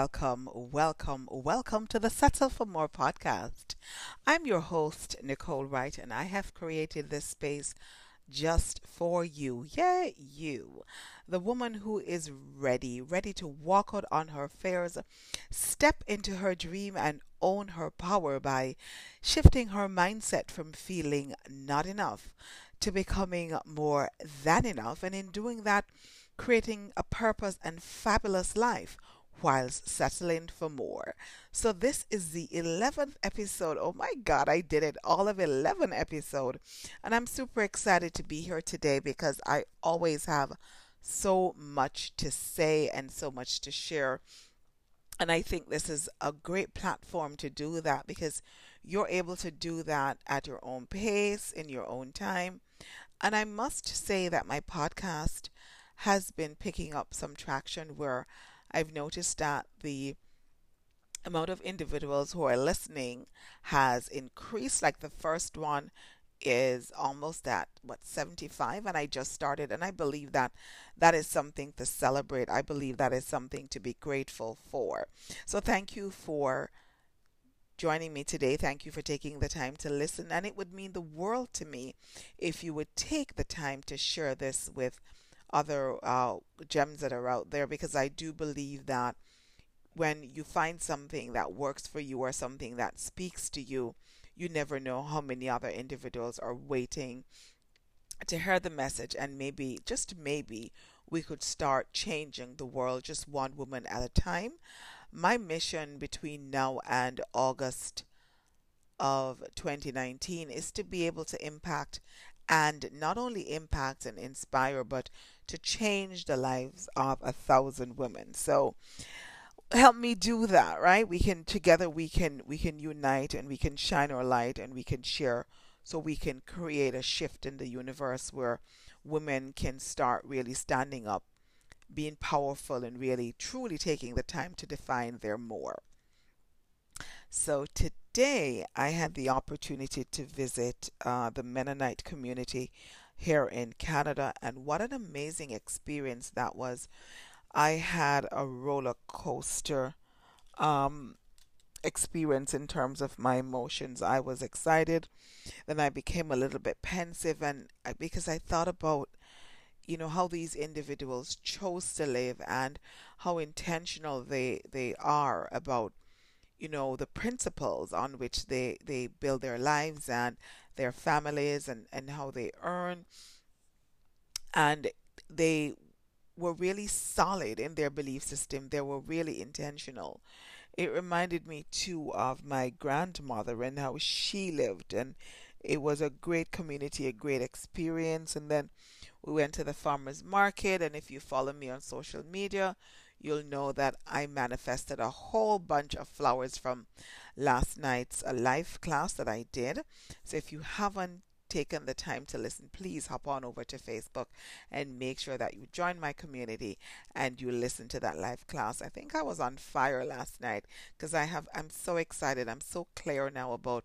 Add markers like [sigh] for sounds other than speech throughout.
welcome, welcome, welcome to the Settle for More podcast. I'm your host, Nicole Wright, and I have created this space just for you. Yeah, you. The woman who is ready, ready to walk out on her fears, step into her dream, and own her power by shifting her mindset from feeling not enough to becoming more than enough. And in doing that, creating a purpose and fabulous life whilst settling for more. So this is the 11th episode. Oh my god, I did it. All of 11 episode. And I'm super excited to be here today because I always have so much to say and so much to share. And I think this is a great platform to do that because you're able to do that at your own pace, in your own time. And I must say that my podcast has been picking up some traction where I've noticed that the amount of individuals who are listening has increased. Like the first one is almost at what 75 and I just started and I believe that that is something to celebrate. I believe that is something to be grateful for. So thank you for joining me today. Thank you for taking the time to listen and it would mean the world to me if you would take the time to share this with other uh, gems that are out there because I do believe that when you find something that works for you or something that speaks to you, you never know how many other individuals are waiting to hear the message and maybe just maybe we could start changing the world just one woman at a time. My mission between now and August of 2019 is to be able to impact and not only impact and inspire, but to change the lives of a thousand women. So help me do that, right? We can together we can we can unite and we can shine our light and we can share so we can create a shift in the universe where women can start really standing up, being powerful and really truly taking the time to define their more. So today I had the opportunity to visit uh, the Mennonite community here in Canada, and what an amazing experience that was. I had a roller coaster um, experience in terms of my emotions. I was excited, then I became a little bit pensive, and I, because I thought about you know how these individuals chose to live and how intentional they they are about you know the principles on which they they build their lives and their families and and how they earn. And they were really solid in their belief system. They were really intentional. It reminded me too of my grandmother and how she lived. And it was a great community a great experience. And then we went to the farmers market. And if you follow me on social media you'll know that I manifested a whole bunch of flowers from last night's uh, live class that I did. So if you haven't taken the time to listen, please hop on over to Facebook and make sure that you join my community and you listen to that live class. I think I was on fire last night because I have I'm so excited. I'm so clear now about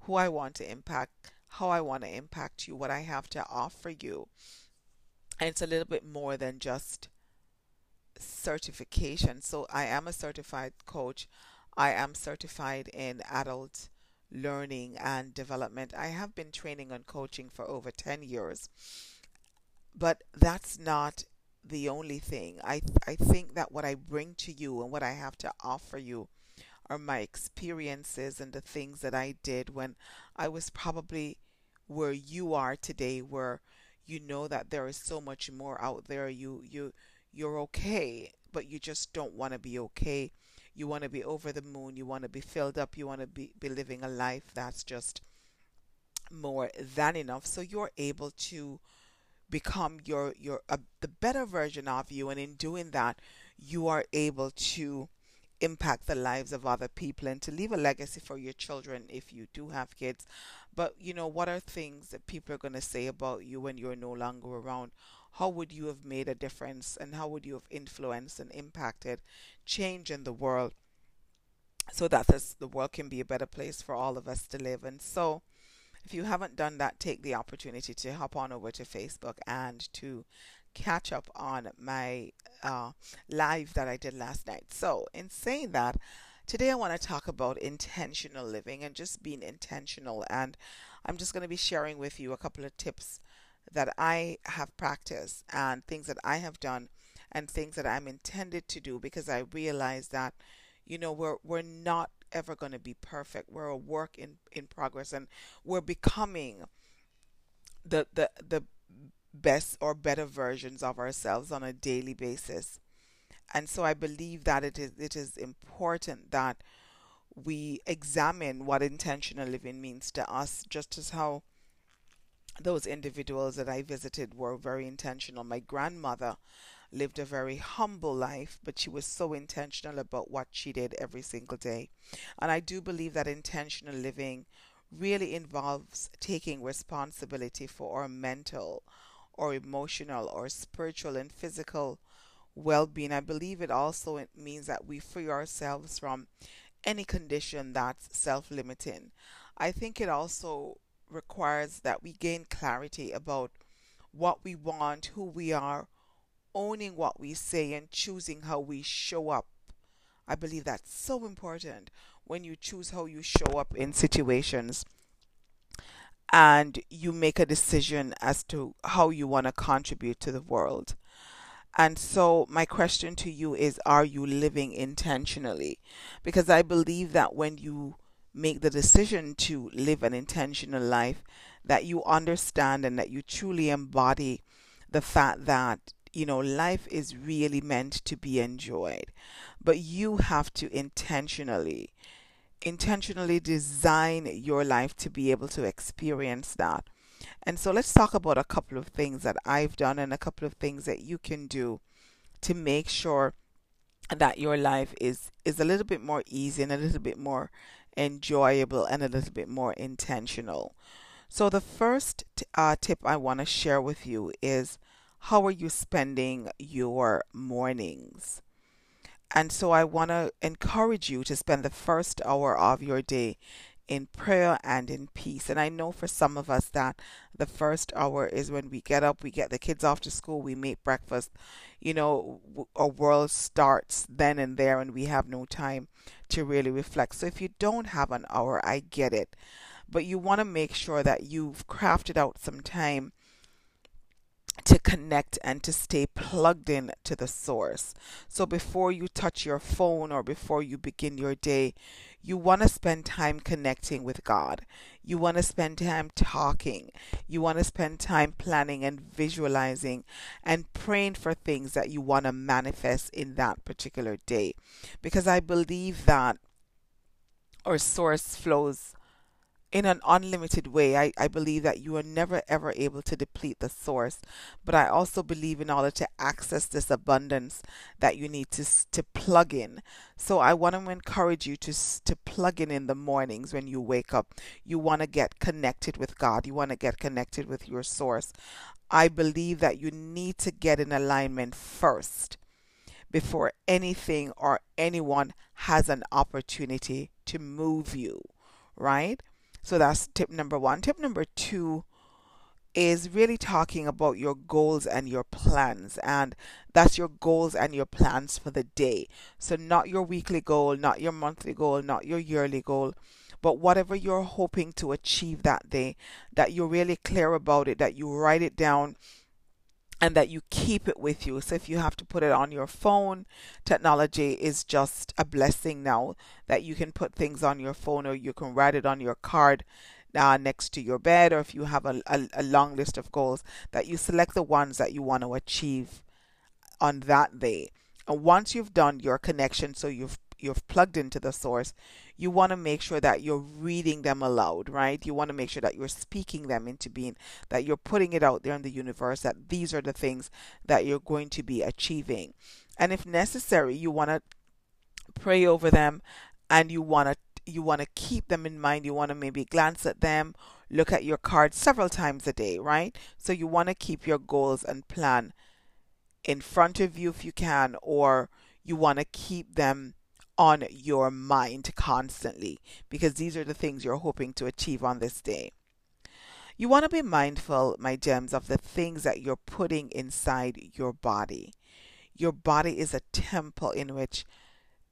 who I want to impact, how I want to impact you, what I have to offer you. And it's a little bit more than just certification. So I am a certified coach. I am certified in adult learning and development. I have been training and coaching for over 10 years. But that's not the only thing. I I think that what I bring to you and what I have to offer you are my experiences and the things that I did when I was probably where you are today where you know that there is so much more out there you you you're okay, but you just don't want to be okay. You want to be over the moon. You want to be filled up. You want to be, be living a life that's just more than enough. So you're able to become your your uh, the better version of you, and in doing that, you are able to impact the lives of other people and to leave a legacy for your children if you do have kids. But you know, what are things that people are going to say about you when you're no longer around? How would you have made a difference and how would you have influenced and impacted change in the world so that this, the world can be a better place for all of us to live. And so, if you haven't done that, take the opportunity to hop on over to Facebook and to catch up on my uh, live that I did last night. So, in saying that, today I want to talk about intentional living and just being intentional. And I'm just going to be sharing with you a couple of tips that I have practiced and things that I have done and things that I'm intended to do because I realize that, you know, we're we're not ever going to be perfect. We're a work in, in progress and we're becoming the the the best or better versions of ourselves on a daily basis. And so I believe that it is it is important that we examine what intentional living means to us, just as how those individuals that I visited were very intentional. My grandmother lived a very humble life, but she was so intentional about what she did every single day. And I do believe that intentional living really involves taking responsibility for our mental, or emotional or spiritual and physical well-being. I believe it also means that we free ourselves from any condition that's self-limiting. I think it also requires that we gain clarity about what we want, who we are, owning what we say and choosing how we show up. I believe that's so important when you choose how you show up in situations and you make a decision as to how you want to contribute to the world. And so, my question to you is Are you living intentionally? Because I believe that when you make the decision to live an intentional life, that you understand and that you truly embody the fact that, you know, life is really meant to be enjoyed. But you have to intentionally intentionally design your life to be able to experience that. And so let's talk about a couple of things that I've done and a couple of things that you can do to make sure that your life is is a little bit more easy and a little bit more enjoyable and a little bit more intentional. So the first uh, tip I want to share with you is how are you spending your mornings? And so I want to encourage you to spend the first hour of your day in prayer and in peace. And I know for some of us that the first hour is when we get up, we get the kids off to school, we make breakfast. You know, our world starts then and there, and we have no time to really reflect. So if you don't have an hour, I get it. But you want to make sure that you've crafted out some time connect and to stay plugged in to the source. So before you touch your phone or before you begin your day, you want to spend time connecting with God. You want to spend time talking. You want to spend time planning and visualizing and praying for things that you want to manifest in that particular day. Because I believe that our source flows in an unlimited way. I, I believe that you are never ever able to deplete the source. But I also believe in order to access this abundance that you need to, to plug in. So I want to encourage you to, to plug in in the mornings when you wake up. You want to get connected with God. You want to get connected with your source. I believe that you need to get in alignment first before anything or anyone has an opportunity to move you, right? So that's tip number one. Tip number two is really talking about your goals and your plans. And that's your goals and your plans for the day. So, not your weekly goal, not your monthly goal, not your yearly goal, but whatever you're hoping to achieve that day, that you're really clear about it, that you write it down and that you keep it with you. So if you have to put it on your phone, technology is just a blessing now that you can put things on your phone or you can write it on your card uh, next to your bed, or if you have a, a, a long list of goals, that you select the ones that you want to achieve on that day. And once you've done your connection, so you've you've plugged into the source, you want to make sure that you're reading them aloud, right? You want to make sure that you're speaking them into being, that you're putting it out there in the universe, that these are the things that you're going to be achieving. And if necessary, you want to pray over them and you want to you want to keep them in mind you want to maybe glance at them look at your cards several times a day right so you want to keep your goals and plan in front of you if you can or you want to keep them on your mind constantly because these are the things you're hoping to achieve on this day. You want to be mindful, my gems, of the things that you're putting inside your body. Your body is a temple in which,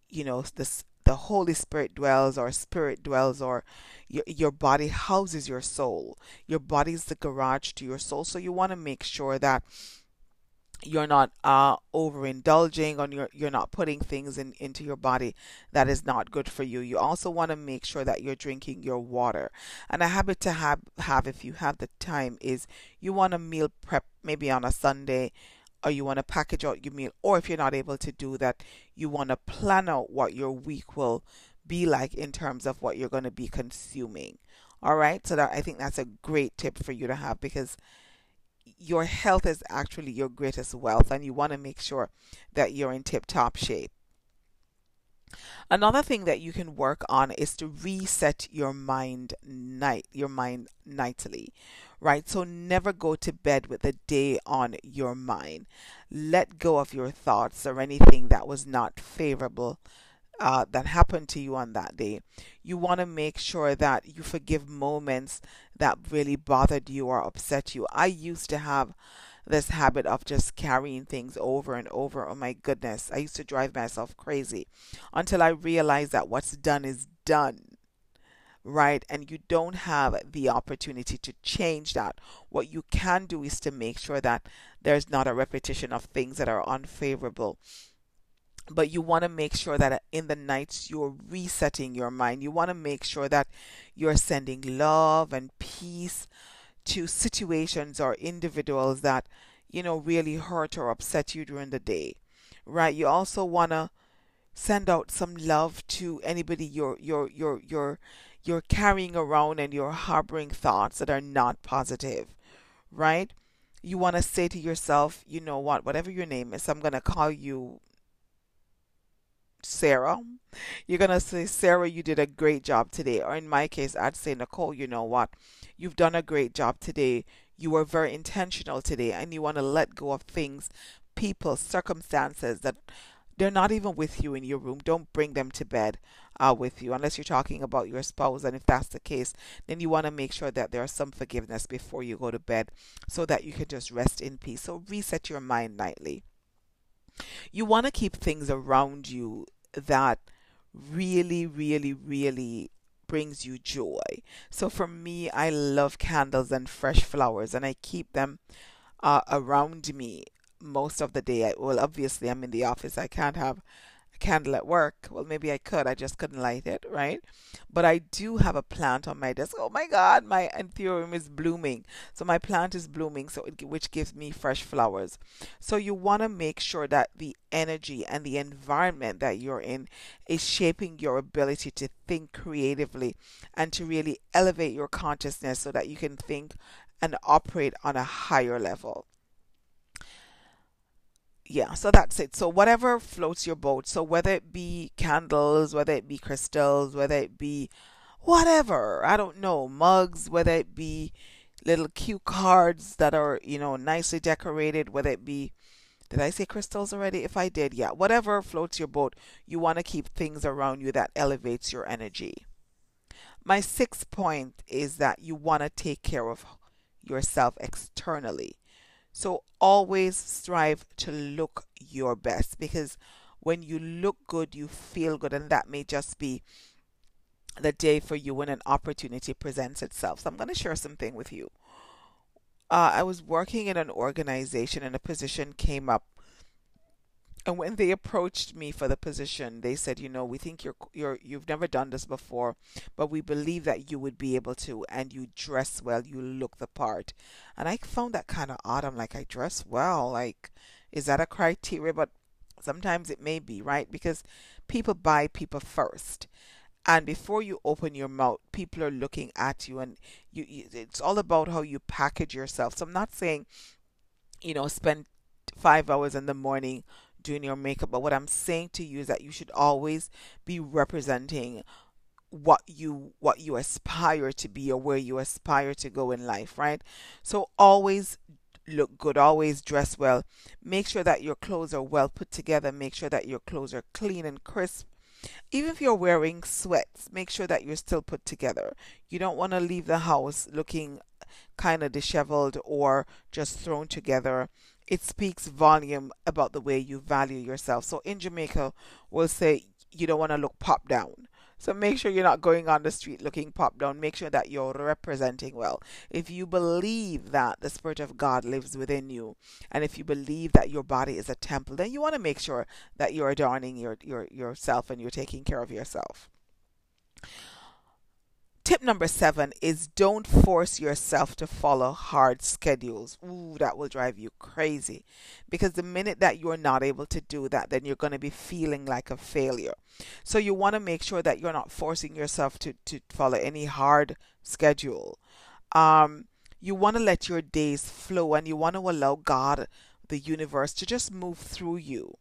you know, this the Holy Spirit dwells or spirit dwells or your, your body houses your soul. Your body is the garage to your soul. So you want to make sure that you're not uh, overindulging on your you're not putting things in into your body that is not good for you. You also want to make sure that you're drinking your water. And a habit to have have if you have the time is you want to meal prep maybe on a sunday or you want to package out your meal or if you're not able to do that you want to plan out what your week will be like in terms of what you're going to be consuming. All right? So that i think that's a great tip for you to have because your health is actually your greatest wealth and you want to make sure that you're in tip top shape. Another thing that you can work on is to reset your mind night your mind nightly. Right? So never go to bed with the day on your mind. Let go of your thoughts or anything that was not favorable uh, that happened to you on that day. You want to make sure that you forgive moments that really bothered you or upset you. I used to have this habit of just carrying things over and over. Oh my goodness, I used to drive myself crazy until I realized that what's done is done. Right, and you don't have the opportunity to change that. What you can do is to make sure that there's not a repetition of things that are unfavorable but you want to make sure that uh, in the nights you're resetting your mind. You want to make sure that you're sending love and peace to situations or individuals that, you know, really hurt or upset you during the day. Right? You also want to send out some love to anybody you're you're you're you're you're carrying around and you're harboring thoughts that are not positive. Right? You want to say to yourself, you know what, whatever your name is, I'm going to call you Sarah. You're going to say, Sarah, you did a great job today. Or in my case, I'd say, Nicole, you know what? You've done a great job today. You were very intentional today and you want to let go of things, people, circumstances that they're not even with you in your room. Don't bring them to bed uh, with you unless you're talking about your spouse. And if that's the case, then you want to make sure that there's some forgiveness before you go to bed so that you can just rest in peace. So reset your mind nightly you want to keep things around you that really, really, really brings you joy. So for me, I love candles and fresh flowers, and I keep them uh, around me most of the day. I, well, obviously, I'm in the office. I can't have candle at work. Well, maybe I could. I just couldn't light it, right? But I do have a plant on my desk. Oh my God, my anthurium is blooming. So my plant is blooming, so it, which gives me fresh flowers. So you want to make sure that the energy and the environment that you're in is shaping your ability to think creatively and to really elevate your consciousness so that you can think and operate on a higher level yeah, so that's it. So whatever floats your boat. So whether it be candles, whether it be crystals, whether it be whatever, I don't know, mugs, whether it be little cue cards that are, you know, nicely decorated, whether it be did I say crystals already? If I did, yeah. Whatever floats your boat, you want to keep things around you that elevates your energy. My sixth point is that you want to take care of yourself externally. So always strive to look your best because when you look good, you feel good, and that may just be the day for you when an opportunity presents itself. So I'm going to share something with you. Uh, I was working in an organization and a position came up and when they approached me for the position, they said, "You know, we think you're you're you've never done this before, but we believe that you would be able to, and you dress well, you look the part." And I found that kind of odd. I'm like, I dress well. Like, is that a criteria? But sometimes it may be right because people buy people first, and before you open your mouth, people are looking at you, and you, you it's all about how you package yourself. So I'm not saying, you know, spend five hours in the morning doing your makeup, but what I'm saying to you is that you should always be representing what you what you aspire to be or where you aspire to go in life, right? So always look good, always dress well. Make sure that your clothes are well put together, make sure that your clothes are clean and crisp Even if you're wearing sweats, make sure that you're still put together. You don't want to leave the house looking kind of disheveled or just thrown together. It speaks volume about the way you value yourself. So in Jamaica, we'll say you don't want to look pop down. So make sure you're not going on the street looking pop down. Make sure that you're representing well. If you believe that the Spirit of God lives within you, and if you believe that your body is a temple, then you want to make sure that you're adorning your, your yourself and you're taking care of yourself. Tip number seven is don't force yourself to follow hard schedules. Ooh, that will drive you crazy. Because the minute that you're not able to do that, then you're going to be feeling like a failure. So you want to make sure that you're not forcing yourself to, to follow any hard schedule. Um, you want to let your days flow and you want to allow God, the universe, to just move through you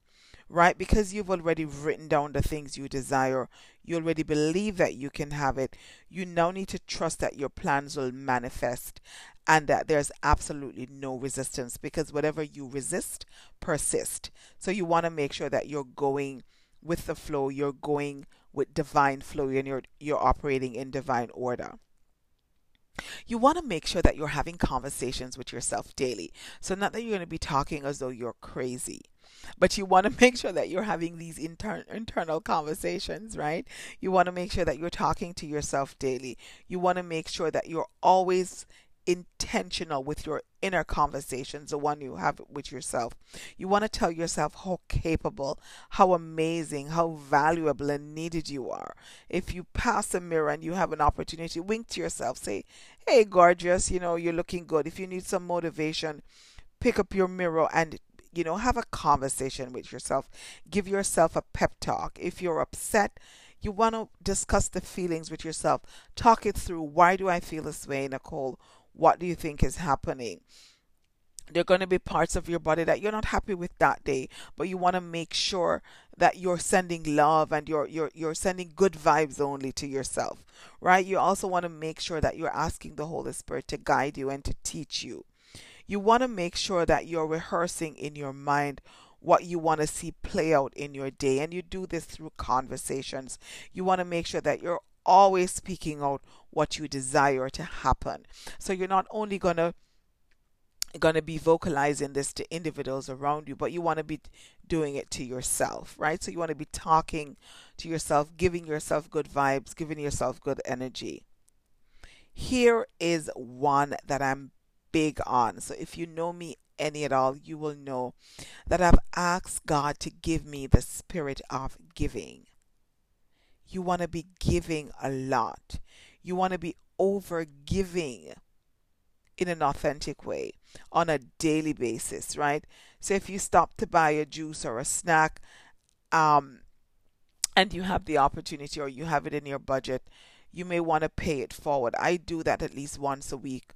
right? Because you've already written down the things you desire, you already believe that you can have it. You now need to trust that your plans will manifest and that there's absolutely no resistance because whatever you resist persist. So you want to make sure that you're going with the flow, you're going with divine flow and you're you're operating in divine order. You want to make sure that you're having conversations with yourself daily. So, not that you're going to be talking as though you're crazy, but you want to [laughs] make sure that you're having these inter- internal conversations, right? You want to make sure that you're talking to yourself daily. You want to make sure that you're always intentional with your inner conversations, the one you have with yourself. You want to tell yourself how capable, how amazing, how valuable and needed you are. If you pass a mirror and you have an opportunity, wink to yourself, say, Hey, gorgeous, you know, you're looking good. If you need some motivation, pick up your mirror and you know, have a conversation with yourself. Give yourself a pep talk. If you're upset, you want to discuss the feelings with yourself. Talk it through. Why do I feel this way, Nicole? What do you think is happening? There are going to be parts of your body that you're not happy with that day, but you want to make sure that you're sending love and you're you're you're sending good vibes only to yourself, right? You also want to make sure that you're asking the Holy Spirit to guide you and to teach you you want to make sure that you're rehearsing in your mind what you want to see play out in your day. And you do this through conversations. You want to make sure that you're always speaking out what you desire to happen. So you're not only going to going to be vocalizing this to individuals around you, but you want to be doing it to yourself, right? So you want to be talking to yourself, giving yourself good vibes, giving yourself good energy. Here is one that I'm big on. So if you know me any at all, you will know that I've asked God to give me the spirit of giving. You want to be giving a lot. You want to be over giving in an authentic way on a daily basis, right? So if you stop to buy a juice or a snack, um, and you have the opportunity or you have it in your budget, you may want to pay it forward. I do that at least once a week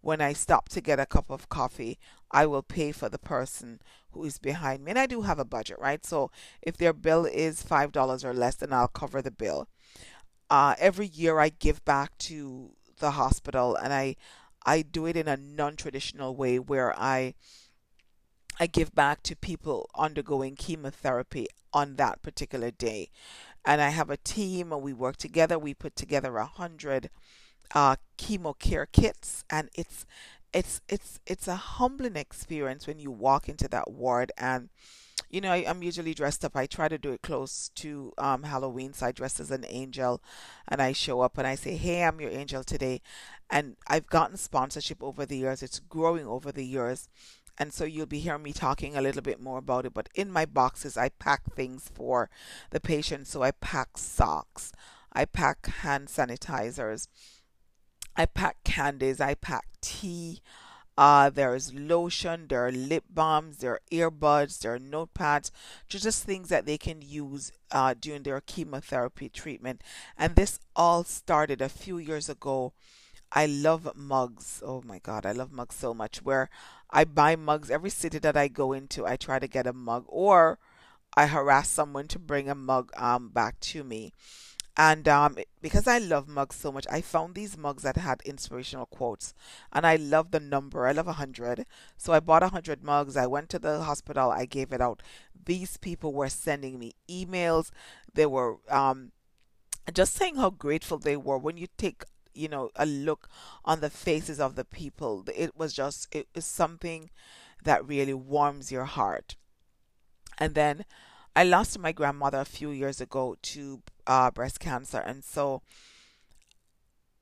when I stop to get a cup of coffee, I will pay for the person who is behind me. And I do have a budget, right? So if their bill is $5 or less, then I'll cover the bill. Uh, every year I give back to the hospital and I I do it in a non-traditional way where I I give back to people undergoing chemotherapy on that particular day. And I have a team and we work together. We put together a hundred uh, chemo care kits, and it's it's it's it's a humbling experience when you walk into that ward and you know I, am usually dressed up i try to do it close to um, halloween so i dress as an angel and i show up and i say hey i'm your angel today and i've gotten sponsorship over the years it's growing over the years and so you'll be hearing me talking a little bit more about it but in my boxes i pack things for the patient so i pack socks i pack hand sanitizers I pack candies, I pack tea. Uh, there's lotion, there are lip balms, there are earbuds, there are notepads, just things that they can use uh, during their chemotherapy treatment. And this all started a few years ago. I love mugs. Oh my God, I love mugs so much. Where I buy mugs every city that I go into, I try to get a mug, or I harass someone to bring a mug um, back to me And um, because I love mugs so much, I found these mugs that had inspirational quotes, and I love the number. I love a hundred, so I bought a hundred mugs. I went to the hospital. I gave it out. These people were sending me emails. They were um, just saying how grateful they were when you take you know a look on the faces of the people. It was just it was something that really warms your heart. And then I lost my grandmother a few years ago to uh, breast cancer, and so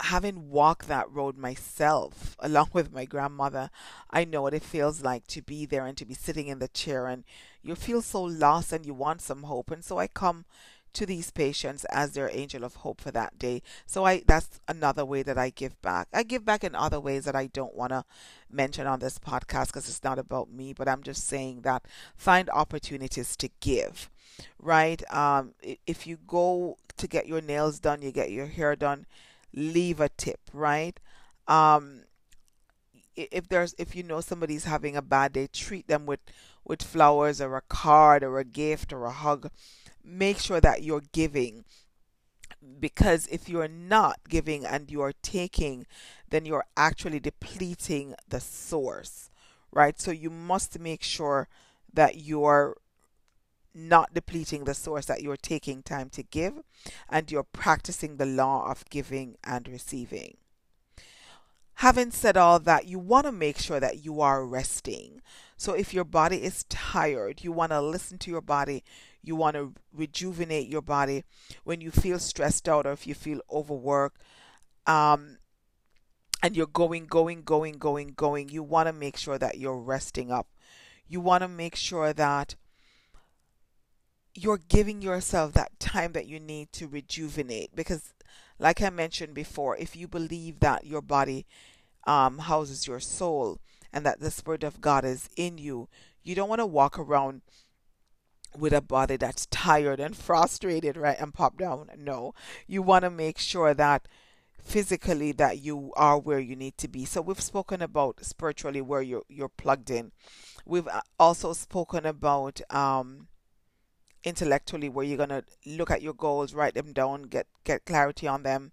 having walked that road myself [laughs] along with my grandmother, I know what it feels like to be there and to be sitting in the chair and you feel so lost and you want some hope. And so I come to these patients as their angel of hope for that day. So I that's another way that I give back. I give back in other ways that I don't want to mention on this podcast because it's not about me, but I'm just saying that find opportunities to give. Right? Um if you go to get your nails done, you get your hair done, leave a tip, right? Um if there's if you know somebody's having a bad day, treat them with with flowers or a card or a gift or a hug make sure that you're giving because if you're not giving and you're taking, then you're actually depleting the source, right? So you must make sure that you're not depleting the source, that you're taking time to give and you're practicing the law of giving and receiving. Having said all that, you want to make sure that you are resting. So if your body is tired, you want to listen to your body. You want to rejuvenate your body when you feel stressed out or if you feel overworked. Um, and you're going, going, going, going, going. You want to make sure that you're resting up. You want to make sure that you're giving yourself that time that you need to rejuvenate because like I mentioned before, if you believe that your body um, houses your soul and that the Spirit of God is in you, you don't want to walk around with a body that's tired and frustrated, right, and pop down. No, you want to make sure that physically that you are where you need to be. So we've spoken about spiritually where you're you're plugged in. We've uh, also spoken about um, intellectually where you're going to look at your goals, write them down, get get clarity on them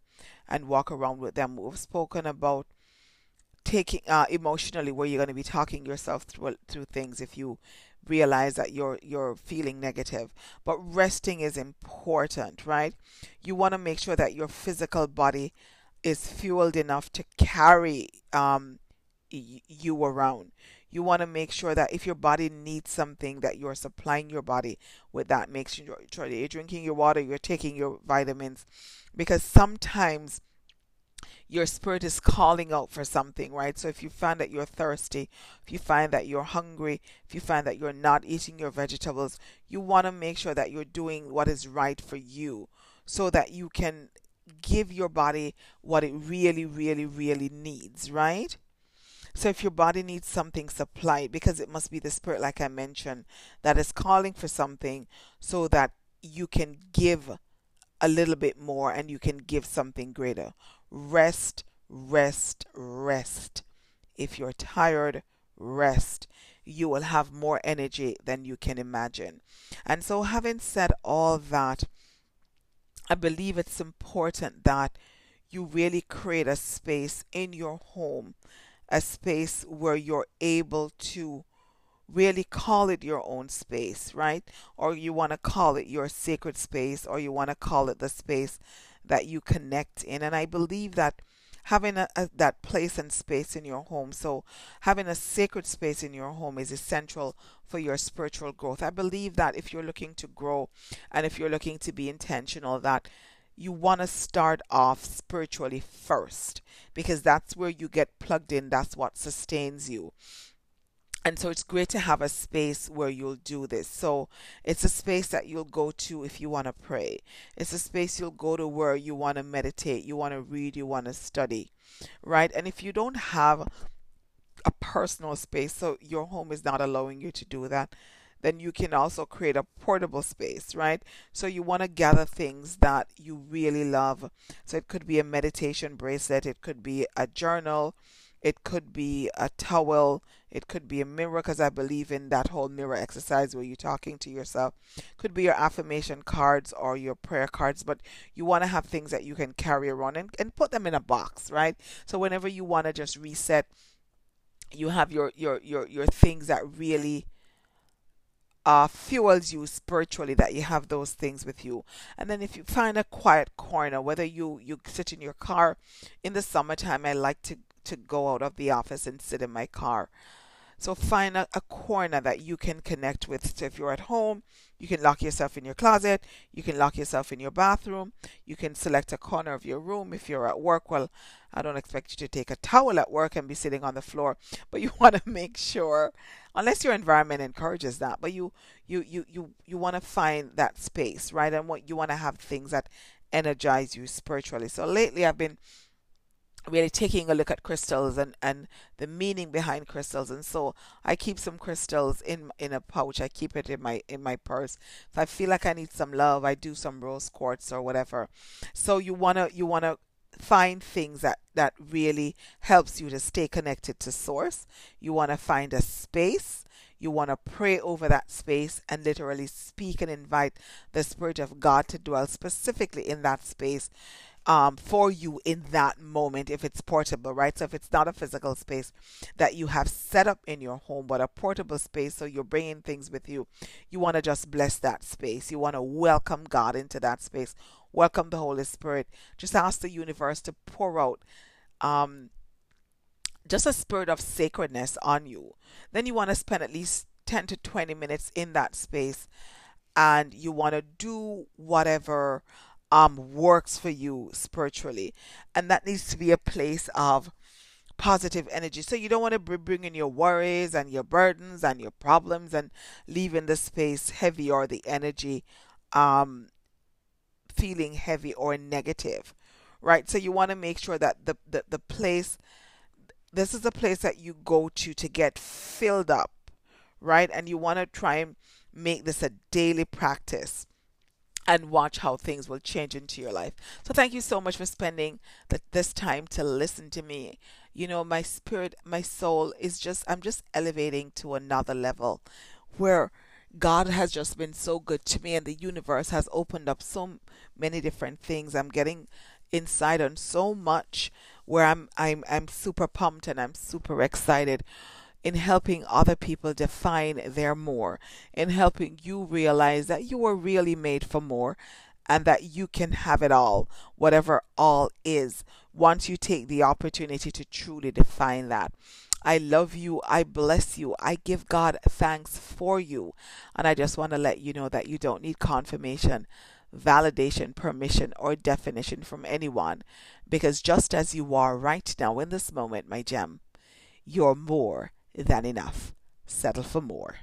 and walk around with them. We've spoken about taking uh, emotionally where you're going to be talking yourself through through things if you realize that you're you're feeling negative but resting is important right? You want to make sure that your physical body is fueled enough to carry um, you around. You want to make sure that if your body needs something that you're supplying your body with that. Make sure you're drinking your water you're taking your vitamins because sometimes your spirit is calling out for something right so if you find that you're thirsty if you find that you're hungry if you find that you're not eating your vegetables you want to make sure that you're doing what is right for you so that you can give your body what it really really really needs right so if your body needs something supplied, because it must be the spirit, like I mentioned, that is calling for something so that you can give a little bit more and you can give something greater. Rest, rest, rest. If you're tired, rest. You will have more energy than you can imagine. And so, having said all that, I believe it's important that you really create a space in your home a space where you're able to really call it your own space, right? Or you want to call it your sacred space, or you want to call it the space that you connect in. And I believe that having a, a, that place and space in your home, so having a sacred space in your home is essential for your spiritual growth. I believe that if you're looking to grow and if you're looking to be intentional, that you want to start off spiritually first because that's where you get plugged in, that's what sustains you. And so it's great to have a space where you'll do this. So it's a space that you'll go to if you want to pray. It's a space you'll go to where you want to meditate, you want to read, you want to study, right? And if you don't have a personal space, so your home is not allowing you to do that, then you can also create a portable space, right? So you want to gather things that you really love. So it could be a meditation bracelet, it could be a journal, it could be a towel, it could be a mirror, because I believe in that whole mirror exercise where you're talking to yourself. Could be your affirmation cards or your prayer cards, but you want to have things that you can carry around and, and put them in a box, right? So whenever you want to just reset, you have your your your your things that really uh, fuels you spiritually that you have those things with you and then if you find a quiet corner whether you you sit in your car in the summertime i like to to go out of the office and sit in my car so find a, a, corner that you can connect with. So if you're at home, you can lock yourself in your closet, you can lock yourself in your bathroom, you can select a corner of your room. If you're at work, well, I don't expect you to take a towel at work and be sitting on the floor, [laughs] but you [laughs] want to make sure, unless your environment encourages that, but you you you you you want to find that space, right? And what you want to have things that energize you spiritually. So lately, I've been really taking a look at crystals and, and the meaning behind crystals. And so I keep some crystals in in a pouch. I keep it in my in my purse. If I feel like I need some love I do some rose quartz or whatever. So you want to you want to find things that that really helps you to stay connected to source. You want to find a space. You want to pray over that space and literally speak and invite the spirit of God to dwell specifically in that space um, for you in that moment if it's portable, right? So if it's not a physical space that you have set up in your home, but a portable space, so you're bringing things with you, you want to just bless that space. You want to welcome God into that space, welcome the Holy Spirit. Just ask the universe to pour out. Um, just a spirit of sacredness on you. Then you want to spend at least 10 to 20 minutes in that space and you want to do whatever um, works for you spiritually. And that needs to be a place of positive energy. So you don't want to bring in your worries and your burdens and your problems and leaving the space heavy or the energy um, feeling heavy or negative, right? So you want to make sure that the, the, the place, this is a place that you go to to get filled up, right? And you want to try and make this a daily practice and watch how things will change into your life. So thank you so much for spending the, this time to listen to me. You know, my spirit, my soul is just I'm just elevating to another level where God has just been so good to me and the universe has opened up so many different things. I'm getting insight on so much where I'm I'm I'm super pumped and I'm super excited in helping other people define their more, in helping you realize that you were really made for more and that you can have it all, whatever all is, once you take the opportunity to truly define that. I love you. I bless you. I give God thanks for you. And I just want to let you know that you don't need confirmation, validation, permission, or definition from anyone because just as you are right now in this moment, my gem, you're more than enough. Settle for more.